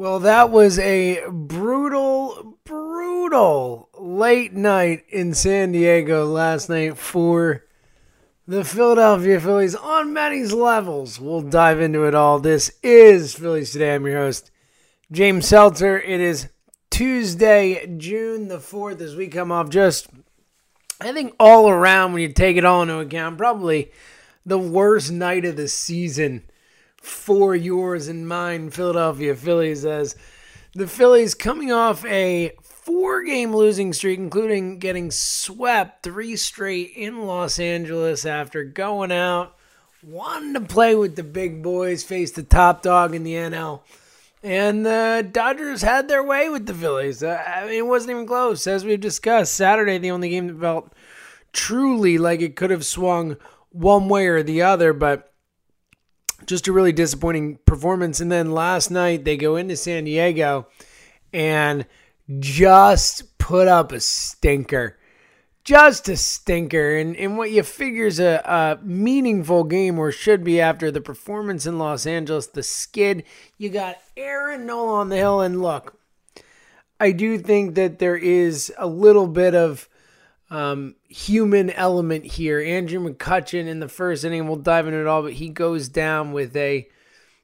Well, that was a brutal, brutal late night in San Diego last night for the Philadelphia Phillies on many levels. We'll dive into it all. This is Phillies Today. I'm your host, James Seltzer. It is Tuesday, June the 4th, as we come off just, I think, all around when you take it all into account, probably the worst night of the season for yours and mine Philadelphia Phillies as the Phillies coming off a four game losing streak, including getting swept three straight in Los Angeles after going out, wanting to play with the big boys, face the top dog in the NL. And the Dodgers had their way with the Phillies. Uh, I mean, it wasn't even close. As we've discussed, Saturday, the only game that felt truly like it could have swung one way or the other, but just a really disappointing performance. And then last night they go into San Diego and just put up a stinker. Just a stinker. And, and what you figure is a, a meaningful game or should be after the performance in Los Angeles, the skid. You got Aaron Nola on the hill. And look, I do think that there is a little bit of um, human element here. Andrew McCutchen in the first inning, we'll dive into it all, but he goes down with a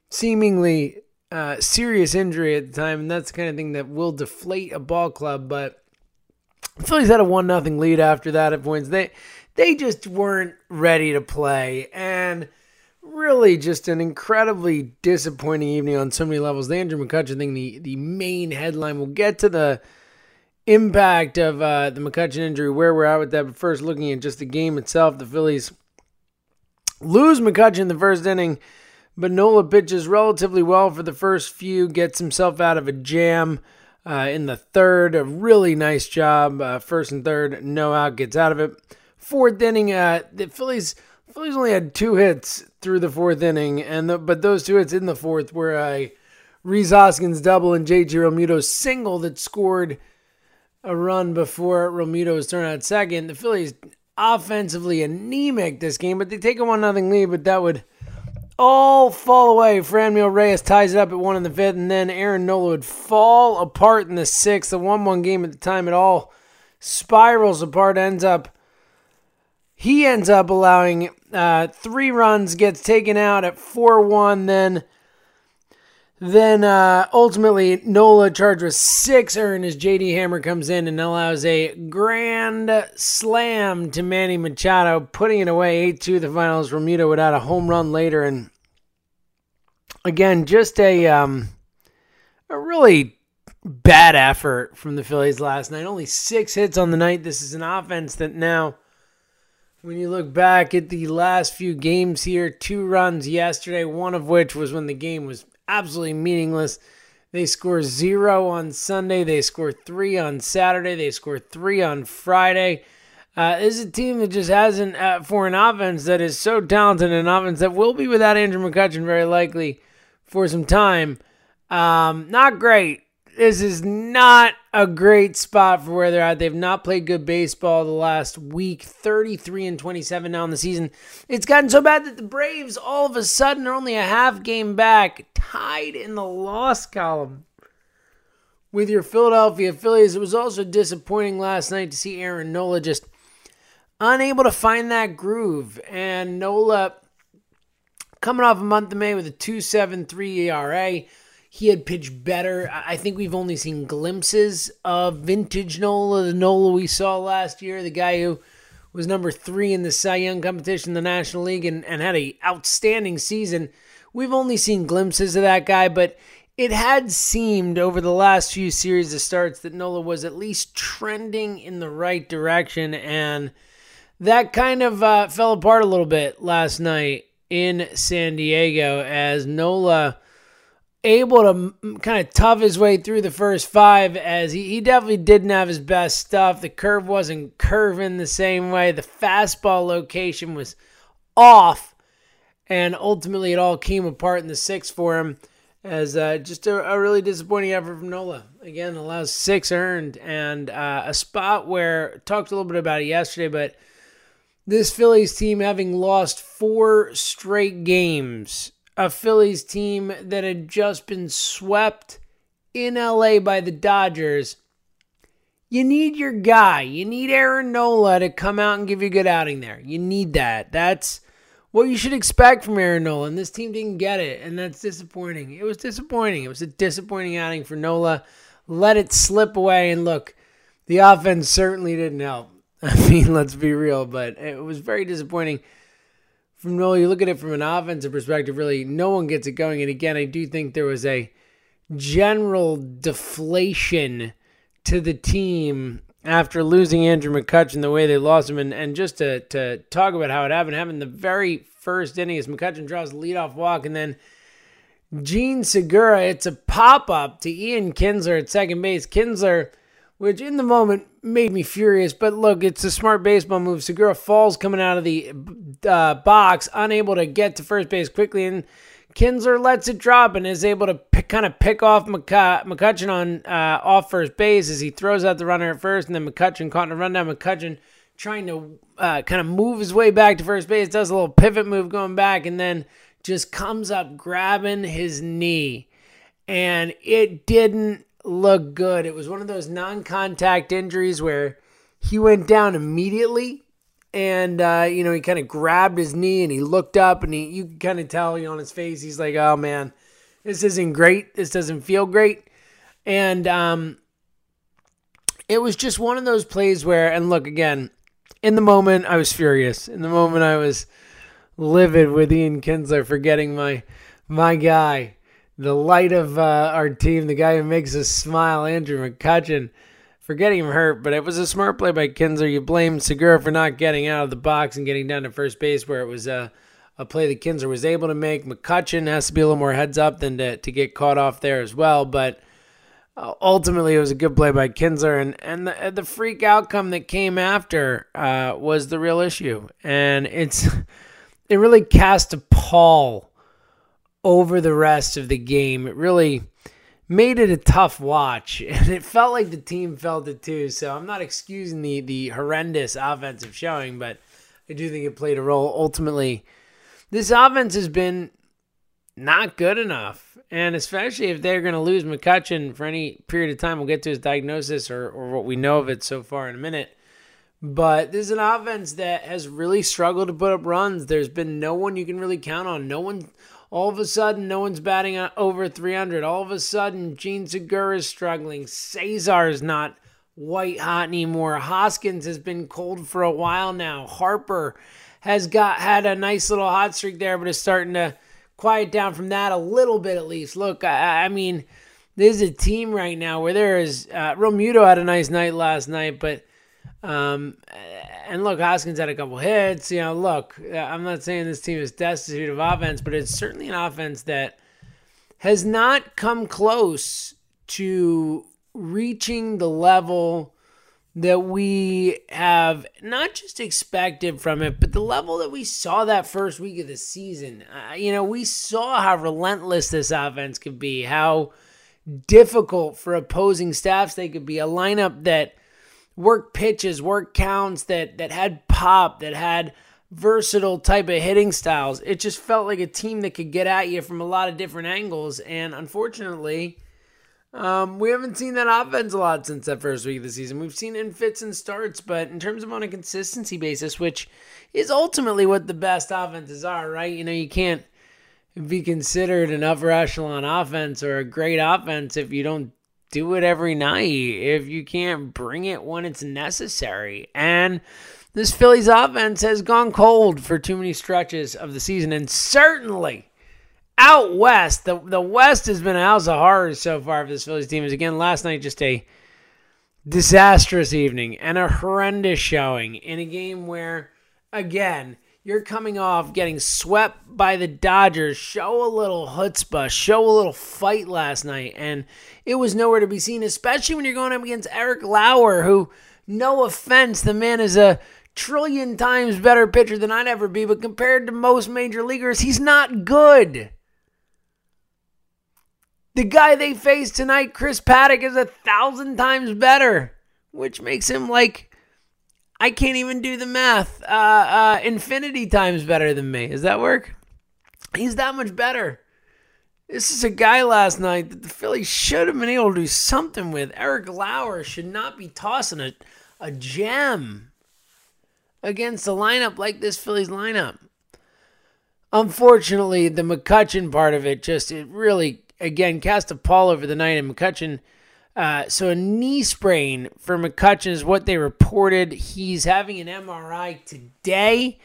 seemingly uh, serious injury at the time, and that's the kind of thing that will deflate a ball club. But Phillies had a one nothing lead after that at points. They they just weren't ready to play, and really just an incredibly disappointing evening on so many levels. The Andrew McCutchen thing, the the main headline. We'll get to the impact of uh, the McCutchen injury, where we're at with that. But first, looking at just the game itself, the Phillies lose McCutchen in the first inning, but Nola pitches relatively well for the first few, gets himself out of a jam. Uh, in the third, a really nice job. Uh, first and third, no out, gets out of it. Fourth inning, uh, the Phillies Phillies only had two hits through the fourth inning, and the, but those two hits in the fourth were a Rhys Hoskins double and J.T. Realmuto's single that scored a run before Realmuto's turn at second. The Phillies offensively anemic this game, but they take a one nothing lead, but that would all fall away. Franmil Reyes ties it up at one in the fifth, and then Aaron Nola would fall apart in the sixth. The one one game at the time, it all spirals apart. Ends up he ends up allowing uh, three runs, gets taken out at four one, then then uh, ultimately, Nola charged with six earned as JD Hammer comes in and allows a grand slam to Manny Machado, putting it away 8 2 the finals. Realmuto would add a home run later. And again, just a, um, a really bad effort from the Phillies last night. Only six hits on the night. This is an offense that now, when you look back at the last few games here, two runs yesterday, one of which was when the game was absolutely meaningless. They score zero on Sunday. They score three on Saturday. They score three on Friday. Uh, this is a team that just hasn't, uh, for an offense that is so talented, an offense that will be without Andrew McCutchen very likely for some time. Um, not great this is not a great spot for where they're at. They've not played good baseball the last week, 33 and 27 now in the season. It's gotten so bad that the Braves all of a sudden are only a half game back, tied in the loss column with your Philadelphia Phillies. It was also disappointing last night to see Aaron Nola just unable to find that groove. And Nola coming off a month of May with a 2.73 ERA he had pitched better. I think we've only seen glimpses of vintage Nola, the Nola we saw last year, the guy who was number three in the Cy Young competition in the National League and, and had a outstanding season. We've only seen glimpses of that guy, but it had seemed over the last few series of starts that Nola was at least trending in the right direction, and that kind of uh, fell apart a little bit last night in San Diego as Nola able to kind of tough his way through the first five as he, he definitely didn't have his best stuff. The curve wasn't curving the same way. The fastball location was off. And ultimately, it all came apart in the sixth for him as uh, just a, a, really disappointing effort from Nola. Again, allows six earned and uh, a spot where talked a little bit about it yesterday, but this Phillies team having lost four straight games a Phillies team that had just been swept in LA by the Dodgers, you need your guy. You need Aaron Nola to come out and give you a good outing there. You need that. That's what you should expect from Aaron Nola. And this team didn't get it, and that's disappointing. It was disappointing. It was a disappointing outing for Nola. Let it slip away, and look, the offense certainly didn't help. I mean, let's be real, but it was very disappointing from Nola. You look at it from an offensive perspective, really, no one gets it going. And again, I do think there was a general deflation to the team after losing Andrew McCutchen the way they lost him. And, and just to, to talk about how it happened, happened the very first inning as McCutchen draws the leadoff walk. And then Jean Segura, it's a pop up to Ian Kinsler at second base. Kinsler, which in the moment made me furious, but look, it's a smart baseball move. Segura falls coming out of the uh, box, unable to get to first base quickly. And Kinsler lets it drop and is able to pick, kind of pick off McCutchen on uh, off first base as he throws out the runner at first, and then McCutchen caught in a rundown. McCutchen trying to uh, kind of move his way back to first base, does a little pivot move going back, and then just comes up grabbing his knee, and it didn't look good. It was one of those non-contact injuries where he went down immediately and uh, you know he kind of grabbed his knee and he looked up and he you can kind of tell you know, on his face he's like oh man this isn't great. This doesn't feel great. And um, it was just one of those plays where and look again in the moment I was furious. In the moment I was livid with Ian Kinsler for getting my my guy the light of uh, our team the guy who makes us smile Andrew McCutchen for getting him hurt, but it was a smart play by Kinsler. You blame Segura for not getting out of the box and getting down to first base, where it was a, a play that Kinsler was able to make. McCutchen has to be a little more heads up than to, to get caught off there as well, but uh, ultimately it was a good play by Kinsler, and and the, the freak outcome that came after uh, was the real issue, and it's it really cast a pall over the rest of the game. It really made it a tough watch, and it felt like the team felt it too. So I'm not excusing the the horrendous offensive showing, but I do think it played a role. Ultimately, this offense has been not good enough, and especially if they're going to lose McCutchen for any period of time, we'll get to his diagnosis or or what we know of it so far in a minute. But this is an offense that has really struggled to put up runs. There's been no one you can really count on. No one all of a sudden, no one's batting over 300. All of a sudden, Jean Segura is struggling. Cesar is not white hot anymore. Hoskins has been cold for a while now. Harper has got had a nice little hot streak there, but is starting to quiet down from that a little bit at least. Look, I, I mean, there's a team right now where there is uh, Realmuto had a nice night last night, but um, and look, Hoskins had a couple hits. You know, look, I'm not saying this team is destitute of offense, but it's certainly an offense that has not come close to reaching the level that we have not just expected from it, but the level that we saw that first week of the season. Uh, you know, we saw how relentless this offense could be, how difficult for opposing staffs they could be. A lineup that work pitches, work counts that that had pop, that had versatile type of hitting styles. It just felt like a team that could get at you from a lot of different angles. And unfortunately, um, we haven't seen that offense a lot since that first week of the season. We've seen in fits and starts, but in terms of on a consistency basis, which is ultimately what the best offenses are, right? You know, you can't be considered an upper echelon offense or a great offense if you don't do it every night if you can't bring it when it's necessary. And this Phillies offense has gone cold for too many stretches of the season. And certainly out west, the, the West has been a house of horrors so far for this Phillies team. Is again last night just a disastrous evening and a horrendous showing in a game where, again, you're coming off getting swept by the Dodgers. Show a little chutzpah, show a little fight last night, and it was nowhere to be seen, especially when you're going up against Eric Lauer, who, no offense, the man is a trillion times better pitcher than I'd ever be, but compared to most major leaguers, he's not good. The guy they face tonight, Chris Paddack, is a thousand times better, which makes him like I can't even do the math. Uh, uh, infinity times better than me. Does that work? He's that much better. This is a guy last night that the Phillies should have been able to do something with. Eric Lauer should not be tossing a, a gem against a lineup like this Phillies lineup. Unfortunately, the McCutchen part of it just it really again cast a pall over the night, and McCutchen. Uh, so a knee sprain for McCutchen is what they reported. He's having an MRI today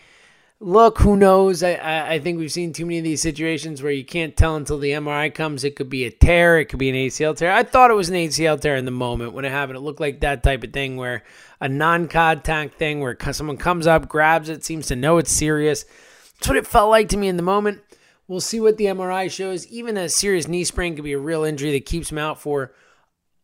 look, who knows? I, I, I, think we've seen too many of these situations where you can't tell until the MRI comes. It could be a tear, it could be an ACL tear. I thought it was an ACL tear in the moment when it happened. It looked like that type of thing where a non contact thing where someone comes up, grabs it, seems to know it's serious. That's what it felt like to me in the moment. We'll see what the MRI shows. Even a serious knee sprain could be a real injury that keeps him out for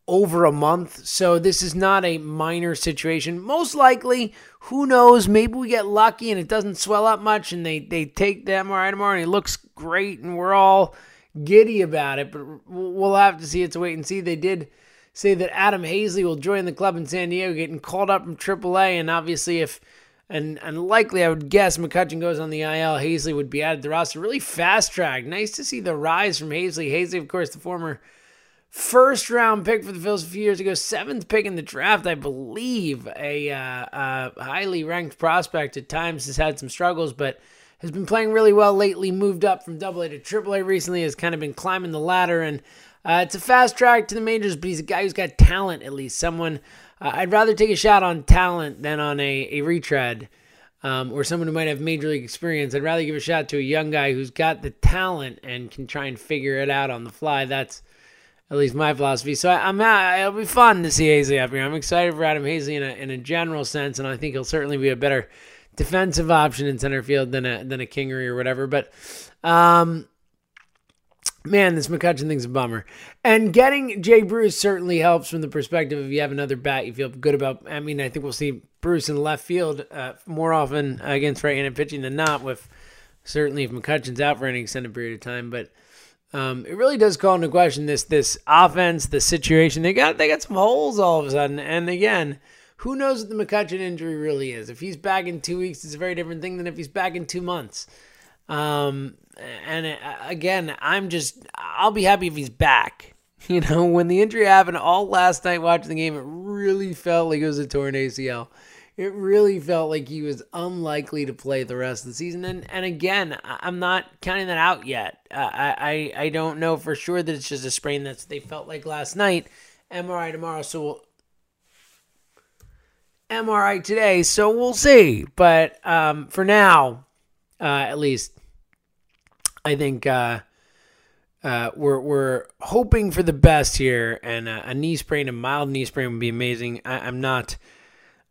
over a month. So this is not a minor situation. Most likely, who knows? Maybe we get lucky and it doesn't swell up much and they, they take the MRI tomorrow and it looks great and we're all giddy about it. But we'll have to see. It's a wait and see. They did say that Adam Haseley will join the club in San Diego, getting called up from AAA. And obviously, if and and likely I would guess McCutchen goes on the IL, Haseley would be added to the roster. Really fast track. Nice to see the rise from Haseley. Haseley, of course, the former first round pick for the Phillies a few years ago, seventh pick in the draft, I believe. A, uh, uh, highly ranked prospect at times has had some struggles, but has been playing really well lately. Moved up from Double A to Triple A recently, has kind of been climbing the ladder, and uh, it's a fast track to the majors. But he's a guy who's got talent, at least someone. Uh, I'd rather take a shot on talent than on a, a retread. Um, or someone who might have major league experience. I'd rather give a shot to a young guy who's got the talent and can try and figure it out on the fly. That's at least my philosophy. So I, am it'll be fun to see Haseley up here. I'm excited for Adam Haseley in a, in a general sense, and I think he'll certainly be a better defensive option in center field than a than a Kingery or whatever. But um, man, this McCutchen thing's a bummer. And getting Jay Bruce certainly helps from the perspective of you have another bat you feel good about. I mean, I think we'll see Bruce in left field uh, more often against right-handed pitching than not. With certainly if McCutchen's out for any extended period of time, but um, it really does call into question this this offense, the situation. They got they got some holes all of a sudden, and again, who knows what the McCutchen injury really is? If he's back in two weeks, it's a very different thing than if he's back in two months. Um, and uh, again, I'm just I'll be happy if he's back. You know, when the injury happened all last night watching the game, it really felt like it was a torn ACL it really felt like he was unlikely to play the rest of the season. And and again, I'm not counting that out yet. Uh, I, I I don't know for sure that it's just a sprain that's they felt like last night. MRI tomorrow, so we'll, MRI today, so we'll see. But um, for now, uh, at least, I think uh, uh, we're we're hoping for the best here. And a knee sprain, a mild knee sprain, would be amazing. I, I'm not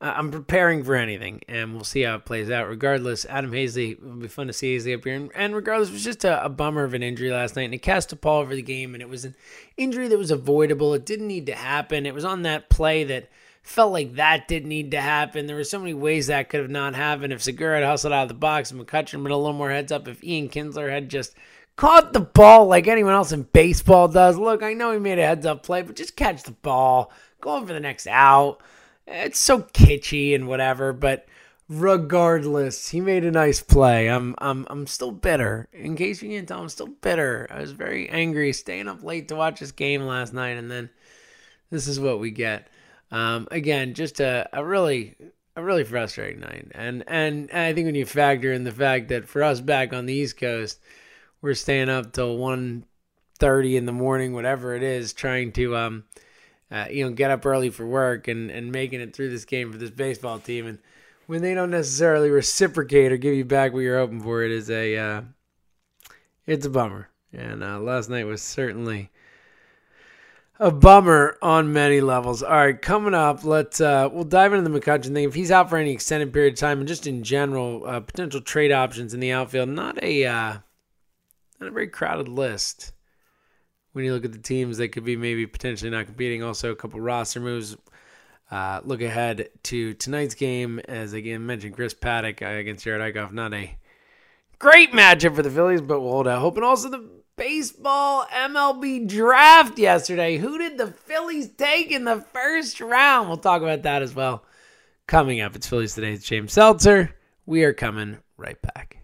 I'm preparing for anything, and we'll see how it plays out. Regardless, Adam Haseley will be fun to see Haseley up here. And, and regardless, it was just a, a, bummer of an injury last night, and it cast a pall over the game, and it was an injury that was avoidable. It didn't need to happen. It was on that play that felt like that didn't need to happen. There were so many ways that could have not happened. If Segura had hustled out of the box and McCutchen been a little more heads up, if Ian Kinsler had just caught the ball like anyone else in baseball does. Look, I know he made a heads up play, but just catch the ball, go for the next out it's so kitschy and whatever, but regardless, he made a nice play. I'm I'm I'm still bitter. In case you can't tell, I'm still bitter. I was very angry staying up late to watch this game last night, and then this is what we get. Um, again, just a, a really a really frustrating night, and and I think when you factor in the fact that for us back on the East Coast, we're staying up till one thirty in the morning, whatever it is, trying to um uh, you know, get up early for work and, and making it through this game for this baseball team. And when they don't necessarily reciprocate or give you back what you're hoping for, it is a uh, it's a bummer. And uh, last night was certainly a bummer on many levels. All right, coming up, let's uh, we'll dive into the McCutchen thing. If he's out for any extended period of time, and just in general, uh, potential trade options in the outfield, not a uh, not a very crowded list when you look at the teams that could be maybe potentially not competing. Also, a couple roster moves. Uh, look ahead to tonight's game, as again mentioned, Chris Paddack uh, against Jared Eickhoff. Not a great matchup for the Phillies, but we'll hold out hope. And also the baseball MLB draft yesterday. Who did the Phillies take in the first round? We'll talk about that as well. Coming up, it's Phillies today. It's James Seltzer. We are coming right back.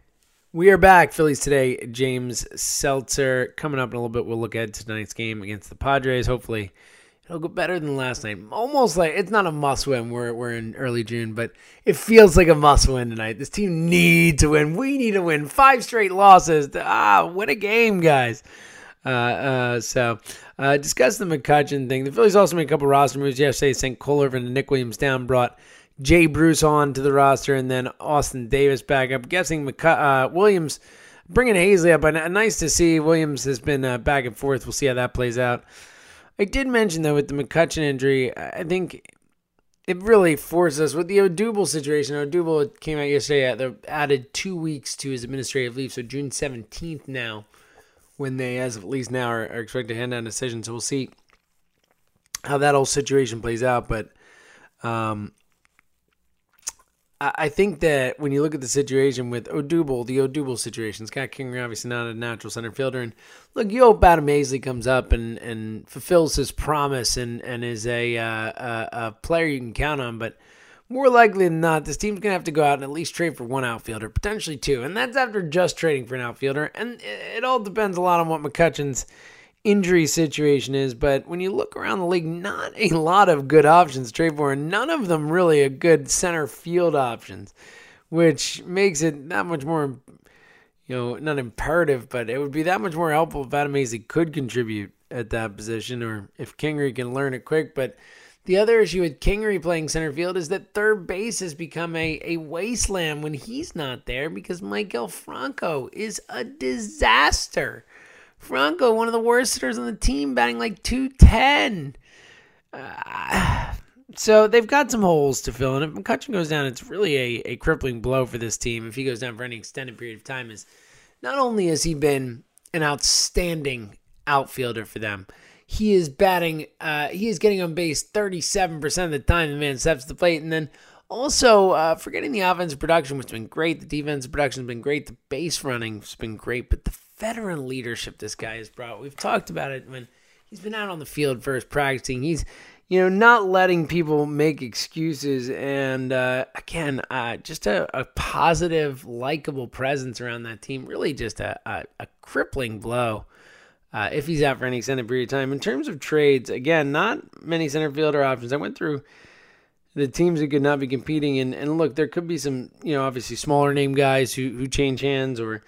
We are back, Phillies today. James Seltzer coming up in a little bit. We'll look at tonight's game against the Padres. Hopefully, it'll go better than last night. Almost like it's not a must win. We're we're in early June, but it feels like a must win tonight. This team needs to win. We need to win. Five straight losses. To, ah, win a game, guys. Uh, uh, so, uh, discuss the McCutchen thing. The Phillies also made a couple roster moves yesterday. Sent Irvin and Nick Williams down. Brought Jay Bruce on to the roster, and then Austin Davis back. I'm guessing McC- uh, Williams bringing Haseley up. And nice to see Williams has been uh, back and forth. We'll see how that plays out. I did mention though with the McCutchen injury, I think it really forces us with the Odubel situation. Odubel came out yesterday. They added two weeks to his administrative leave, so June 17th now, when they, as of at least now, are, are expected to hand down decisions. So we'll see how that whole situation plays out. But um, I think that when you look at the situation with Odubel, the Odubel situation, Scott Kingery obviously not a natural center fielder, and look, you hope Adam comes up and, and fulfills his promise and, and is a, uh, a, a player you can count on, but more likely than not, this team's gonna have to go out and at least trade for one outfielder, potentially two, and that's after just trading for an outfielder, and it, it all depends a lot on what McCutchen's injury situation is, but when you look around the league, not a lot of good options trade for, and none of them really a good center field options, which makes it that much more, you know, not imperative, but it would be that much more helpful if Adam Haseley could contribute at that position, or if Kingery can learn it quick. But the other issue with Kingery playing center field is that third base has become a, a wasteland when he's not there because Maikel Franco is a disaster. Franco, one of the worst hitters on the team, batting like 210. Uh, so they've got some holes to fill. And if McCutchen goes down, it's really a, a crippling blow for this team. If he goes down for any extended period of time, is not only has he been an outstanding outfielder for them, he is batting, uh, he is getting on base 37% of the time the man steps to the plate. And then also, uh, forgetting the offensive production, which has been great, the defensive production has been great, the base running has been great, but the veteran leadership this guy has brought. We've talked about it when he's been out on the field first practicing. He's you know not letting people make excuses and uh, again uh, just a, a positive likable presence around that team really just a, a, a crippling blow uh, if he's out for any extended period of time in terms of trades again not many center fielder options i went through the teams that could not be competing and, and look there could be some you know obviously smaller name guys who, who change hands or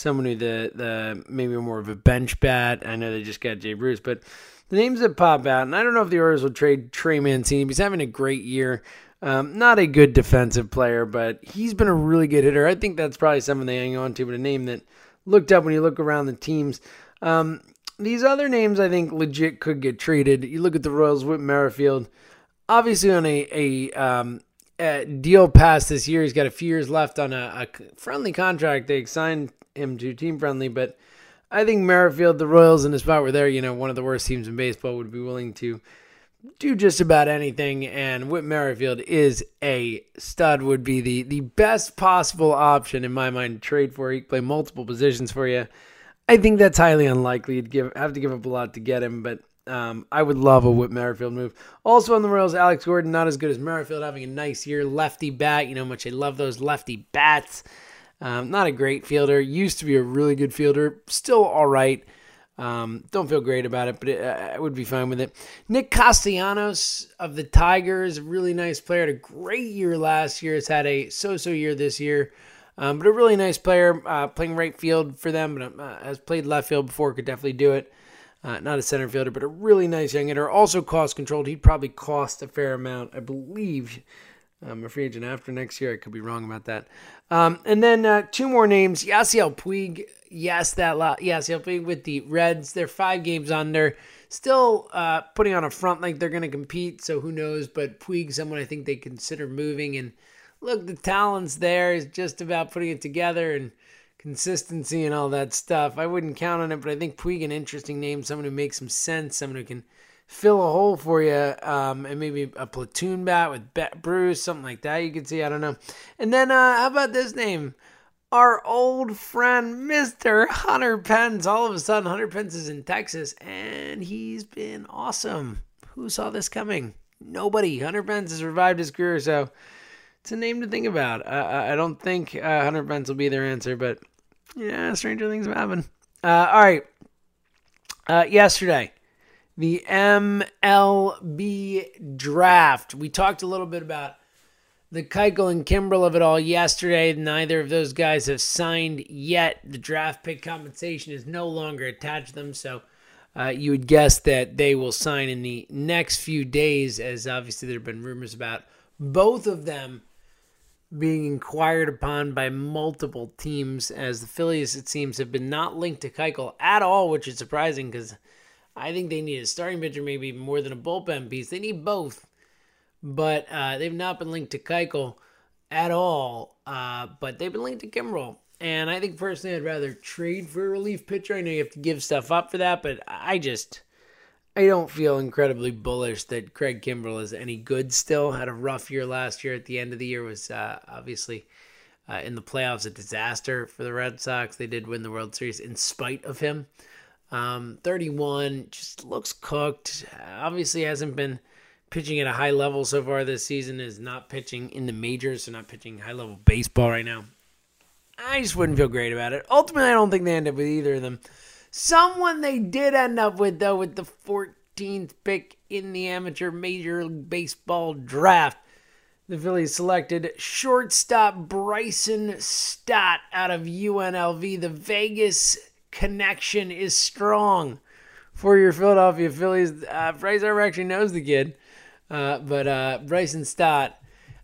someone who the the maybe more of a bench bat. I know they just got Jay Bruce, but the names that pop out, and I don't know if the Orioles will trade Trey Mancini. He's having a great year. Um, not a good defensive player, but he's been a really good hitter. I think that's probably someone they hang on to, but a name that looked up when you look around the teams. Um, these other names, I think, legit could get traded. You look at the Royals with Merrifield, obviously on a, a um, deal past this year. He's got a few years left on a, a friendly contract. They signed him to team friendly, but I think Merrifield, the Royals, in the spot where they're, you know, one of the worst teams in baseball, would be willing to do just about anything. And Whit Merrifield is a stud, would be the, the best possible option in my mind to trade for. He can play multiple positions for you. I think that's highly unlikely. You'd give have to give up a lot to get him, but um, I would love a Whit Merrifield move. Also on the Royals, Alex Gordon, not as good as Merrifield, having a nice year. Lefty bat, you know much I love those lefty bats. Um, not a great fielder. Used to be a really good fielder. Still all right. Um, don't feel great about it, but it, I would be fine with it. Nick Castellanos of the Tigers, really nice player. Had a great year last year. Has had a so-so year this year, um, but a really nice player. Uh, playing right field for them, but uh, has played left field before. Could definitely do it. Uh, not a center fielder, but a really nice young hitter. Also cost controlled. He'd probably cost a fair amount, I believe. I'm a free agent after next year. I could be wrong about that. Um, and then uh, two more names: Yasiel Puig. Yes, that lot. Yasiel Puig with the Reds. They're five games under. Still uh, putting on a front like they're going to compete. So who knows? But Puig, someone I think they consider moving. And look, the talent's there. Is just about putting it together and consistency and all that stuff. I wouldn't count on it, but I think Puig an interesting name. Someone who makes some sense. Someone who can fill a hole for you, um, and maybe a platoon bat with Bet Bruce, something like that. You could see, I don't know. And then uh, how about this name? Our old friend, Mr. Hunter Pence. All of a sudden, Hunter Pence is in Texas, and he's been awesome. Who saw this coming? Nobody. Hunter Pence has revived his career, so it's a name to think about. I, I don't think uh, Hunter Pence will be their answer, but Yeah, stranger things have happened. Uh, all right. Uh, yesterday, the MLB draft. We talked a little bit about the Keuchel and Kimbrel of it all yesterday. Neither of those guys have signed yet. The draft pick compensation is no longer attached to them, so uh, you would guess that they will sign in the next few days, as obviously there have been rumors about both of them being inquired upon by multiple teams. As the Phillies, it seems, have been not linked to Keuchel at all, which is surprising because I think they need a starting pitcher, maybe more than a bullpen piece. They need both, but uh, they've not been linked to Keuchel at all. Uh, but they've been linked to Kimbrel. And I think personally, I'd rather trade for a relief pitcher. I know you have to give stuff up for that, but I just I don't feel incredibly bullish that Craig Kimbrel is any good. Still had a rough year last year. At the end of the year, was uh, obviously uh, in the playoffs a disaster for the Red Sox. They did win the World Series in spite of him. Um, 31 just looks cooked. Obviously hasn't been pitching at a high level so far this season. Is not pitching in the majors, so not pitching high level baseball right now. I just wouldn't feel great about it. Ultimately, I don't think they end up with either of them. Someone they did end up with, though, with the 14th pick in the amateur Major League Baseball draft. The Phillies selected shortstop Bryson Stott out of UNLV. The Vegas connection is strong for your Philadelphia Phillies. Uh, Bryce Harper actually knows the kid, uh, but uh, Bryson Stott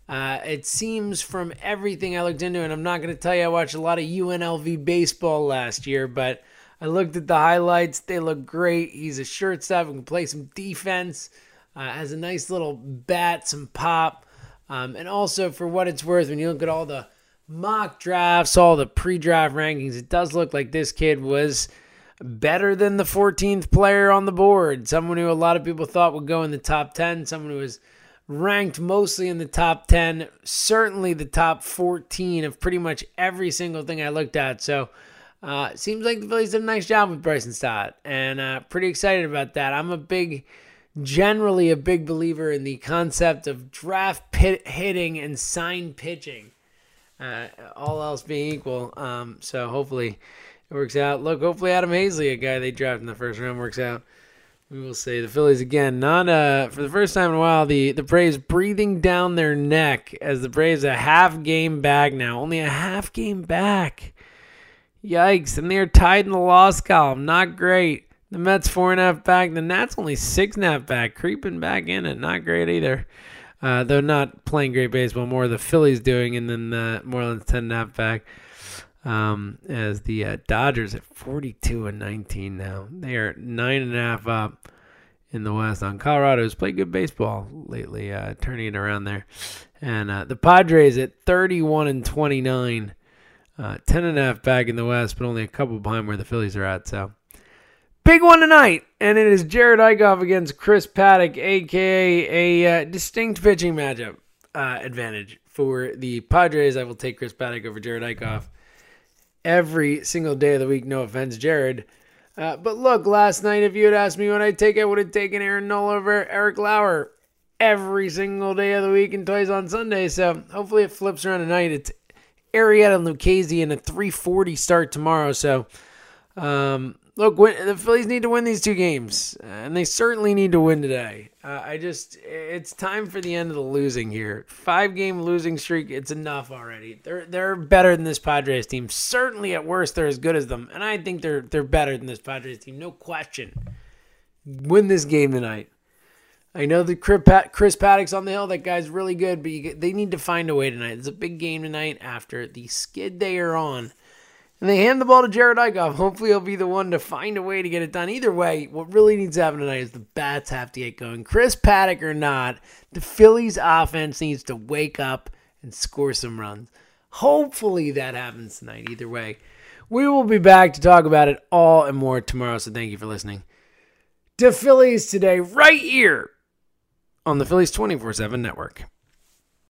uh, it seems from everything I looked into, and I'm not going to tell you I watched a lot of UNLV baseball last year, but I looked at the highlights. They look great. He's a shortstop who can play some defense, uh, has a nice little bat, some pop. Um, and also, for what it's worth, when you look at all the mock drafts, all the pre draft rankings, it does look like this kid was better than the 14th player on the board. Someone who a lot of people thought would go in the top 10, someone who was ranked mostly in the top 10, certainly the top 14 of pretty much every single thing I looked at. So, uh, seems like the Phillies did a nice job with Bryson Stott, and uh, pretty excited about that. I'm a big, generally a big believer in the concept of draft pit hitting and sign pitching, uh, all else being equal. Um, so hopefully it works out. Look, hopefully Adam Haseley, a guy they drafted in the first round, works out. We will say the Phillies again, not uh for the first time in a while. The the Braves breathing down their neck as the Braves a half game back now, only a half game back. Yikes! And they're tied in the loss column. Not great. The Mets four and a half back. The Nats only six and a half back, creeping back in it. Not great either. Uh, though not playing great baseball, more the Phillies doing, and then the Marlins ten and a half back. Um, as the uh, Dodgers at 42 and 19 now. They are nine and a half up in the West on Colorado, who's played good baseball lately, uh, turning it around there. And uh, the Padres at 31 and 29, uh, 10 and a half back in the West, but only a couple behind where the Phillies are at. So big one tonight, and it is Jared Eickhoff against Chris Paddack, aka a uh, distinct pitching matchup uh, advantage for the Padres. I will take Chris Paddack over Jared Eickhoff every single day of the week. No offense, Jared. Uh, but look, last night, if you had asked me what I'd take, I would have taken Aaron Nola over Eric Lauer every single day of the week and twice on Sunday. So hopefully it flips around tonight. It's Lucchesi and a 340 start tomorrow. So um, look, the Phillies need to win these two games, and they certainly need to win today. Uh, I just, it's time for the end of the losing here. Five game losing streak, it's enough already. They're they're better than this Padres team. Certainly, at worst, they're as good as them, and I think they're they're better than this Padres team, no question. Win this game tonight. I know the Chris Paddack's on the hill. That guy's really good, but you, they need to find a way tonight. It's a big game tonight after the skid they are on and they hand the ball to Jared Eickhoff. Hopefully, he'll be the one to find a way to get it done. Either way, what really needs to happen tonight is the bats have to get going. Chris Paddack or not, the Phillies' offense needs to wake up and score some runs. Hopefully, that happens tonight. Either way, we will be back to talk about it all and more tomorrow. So, thank you for listening to Phillies today, right here on the Phillies 24 7 network.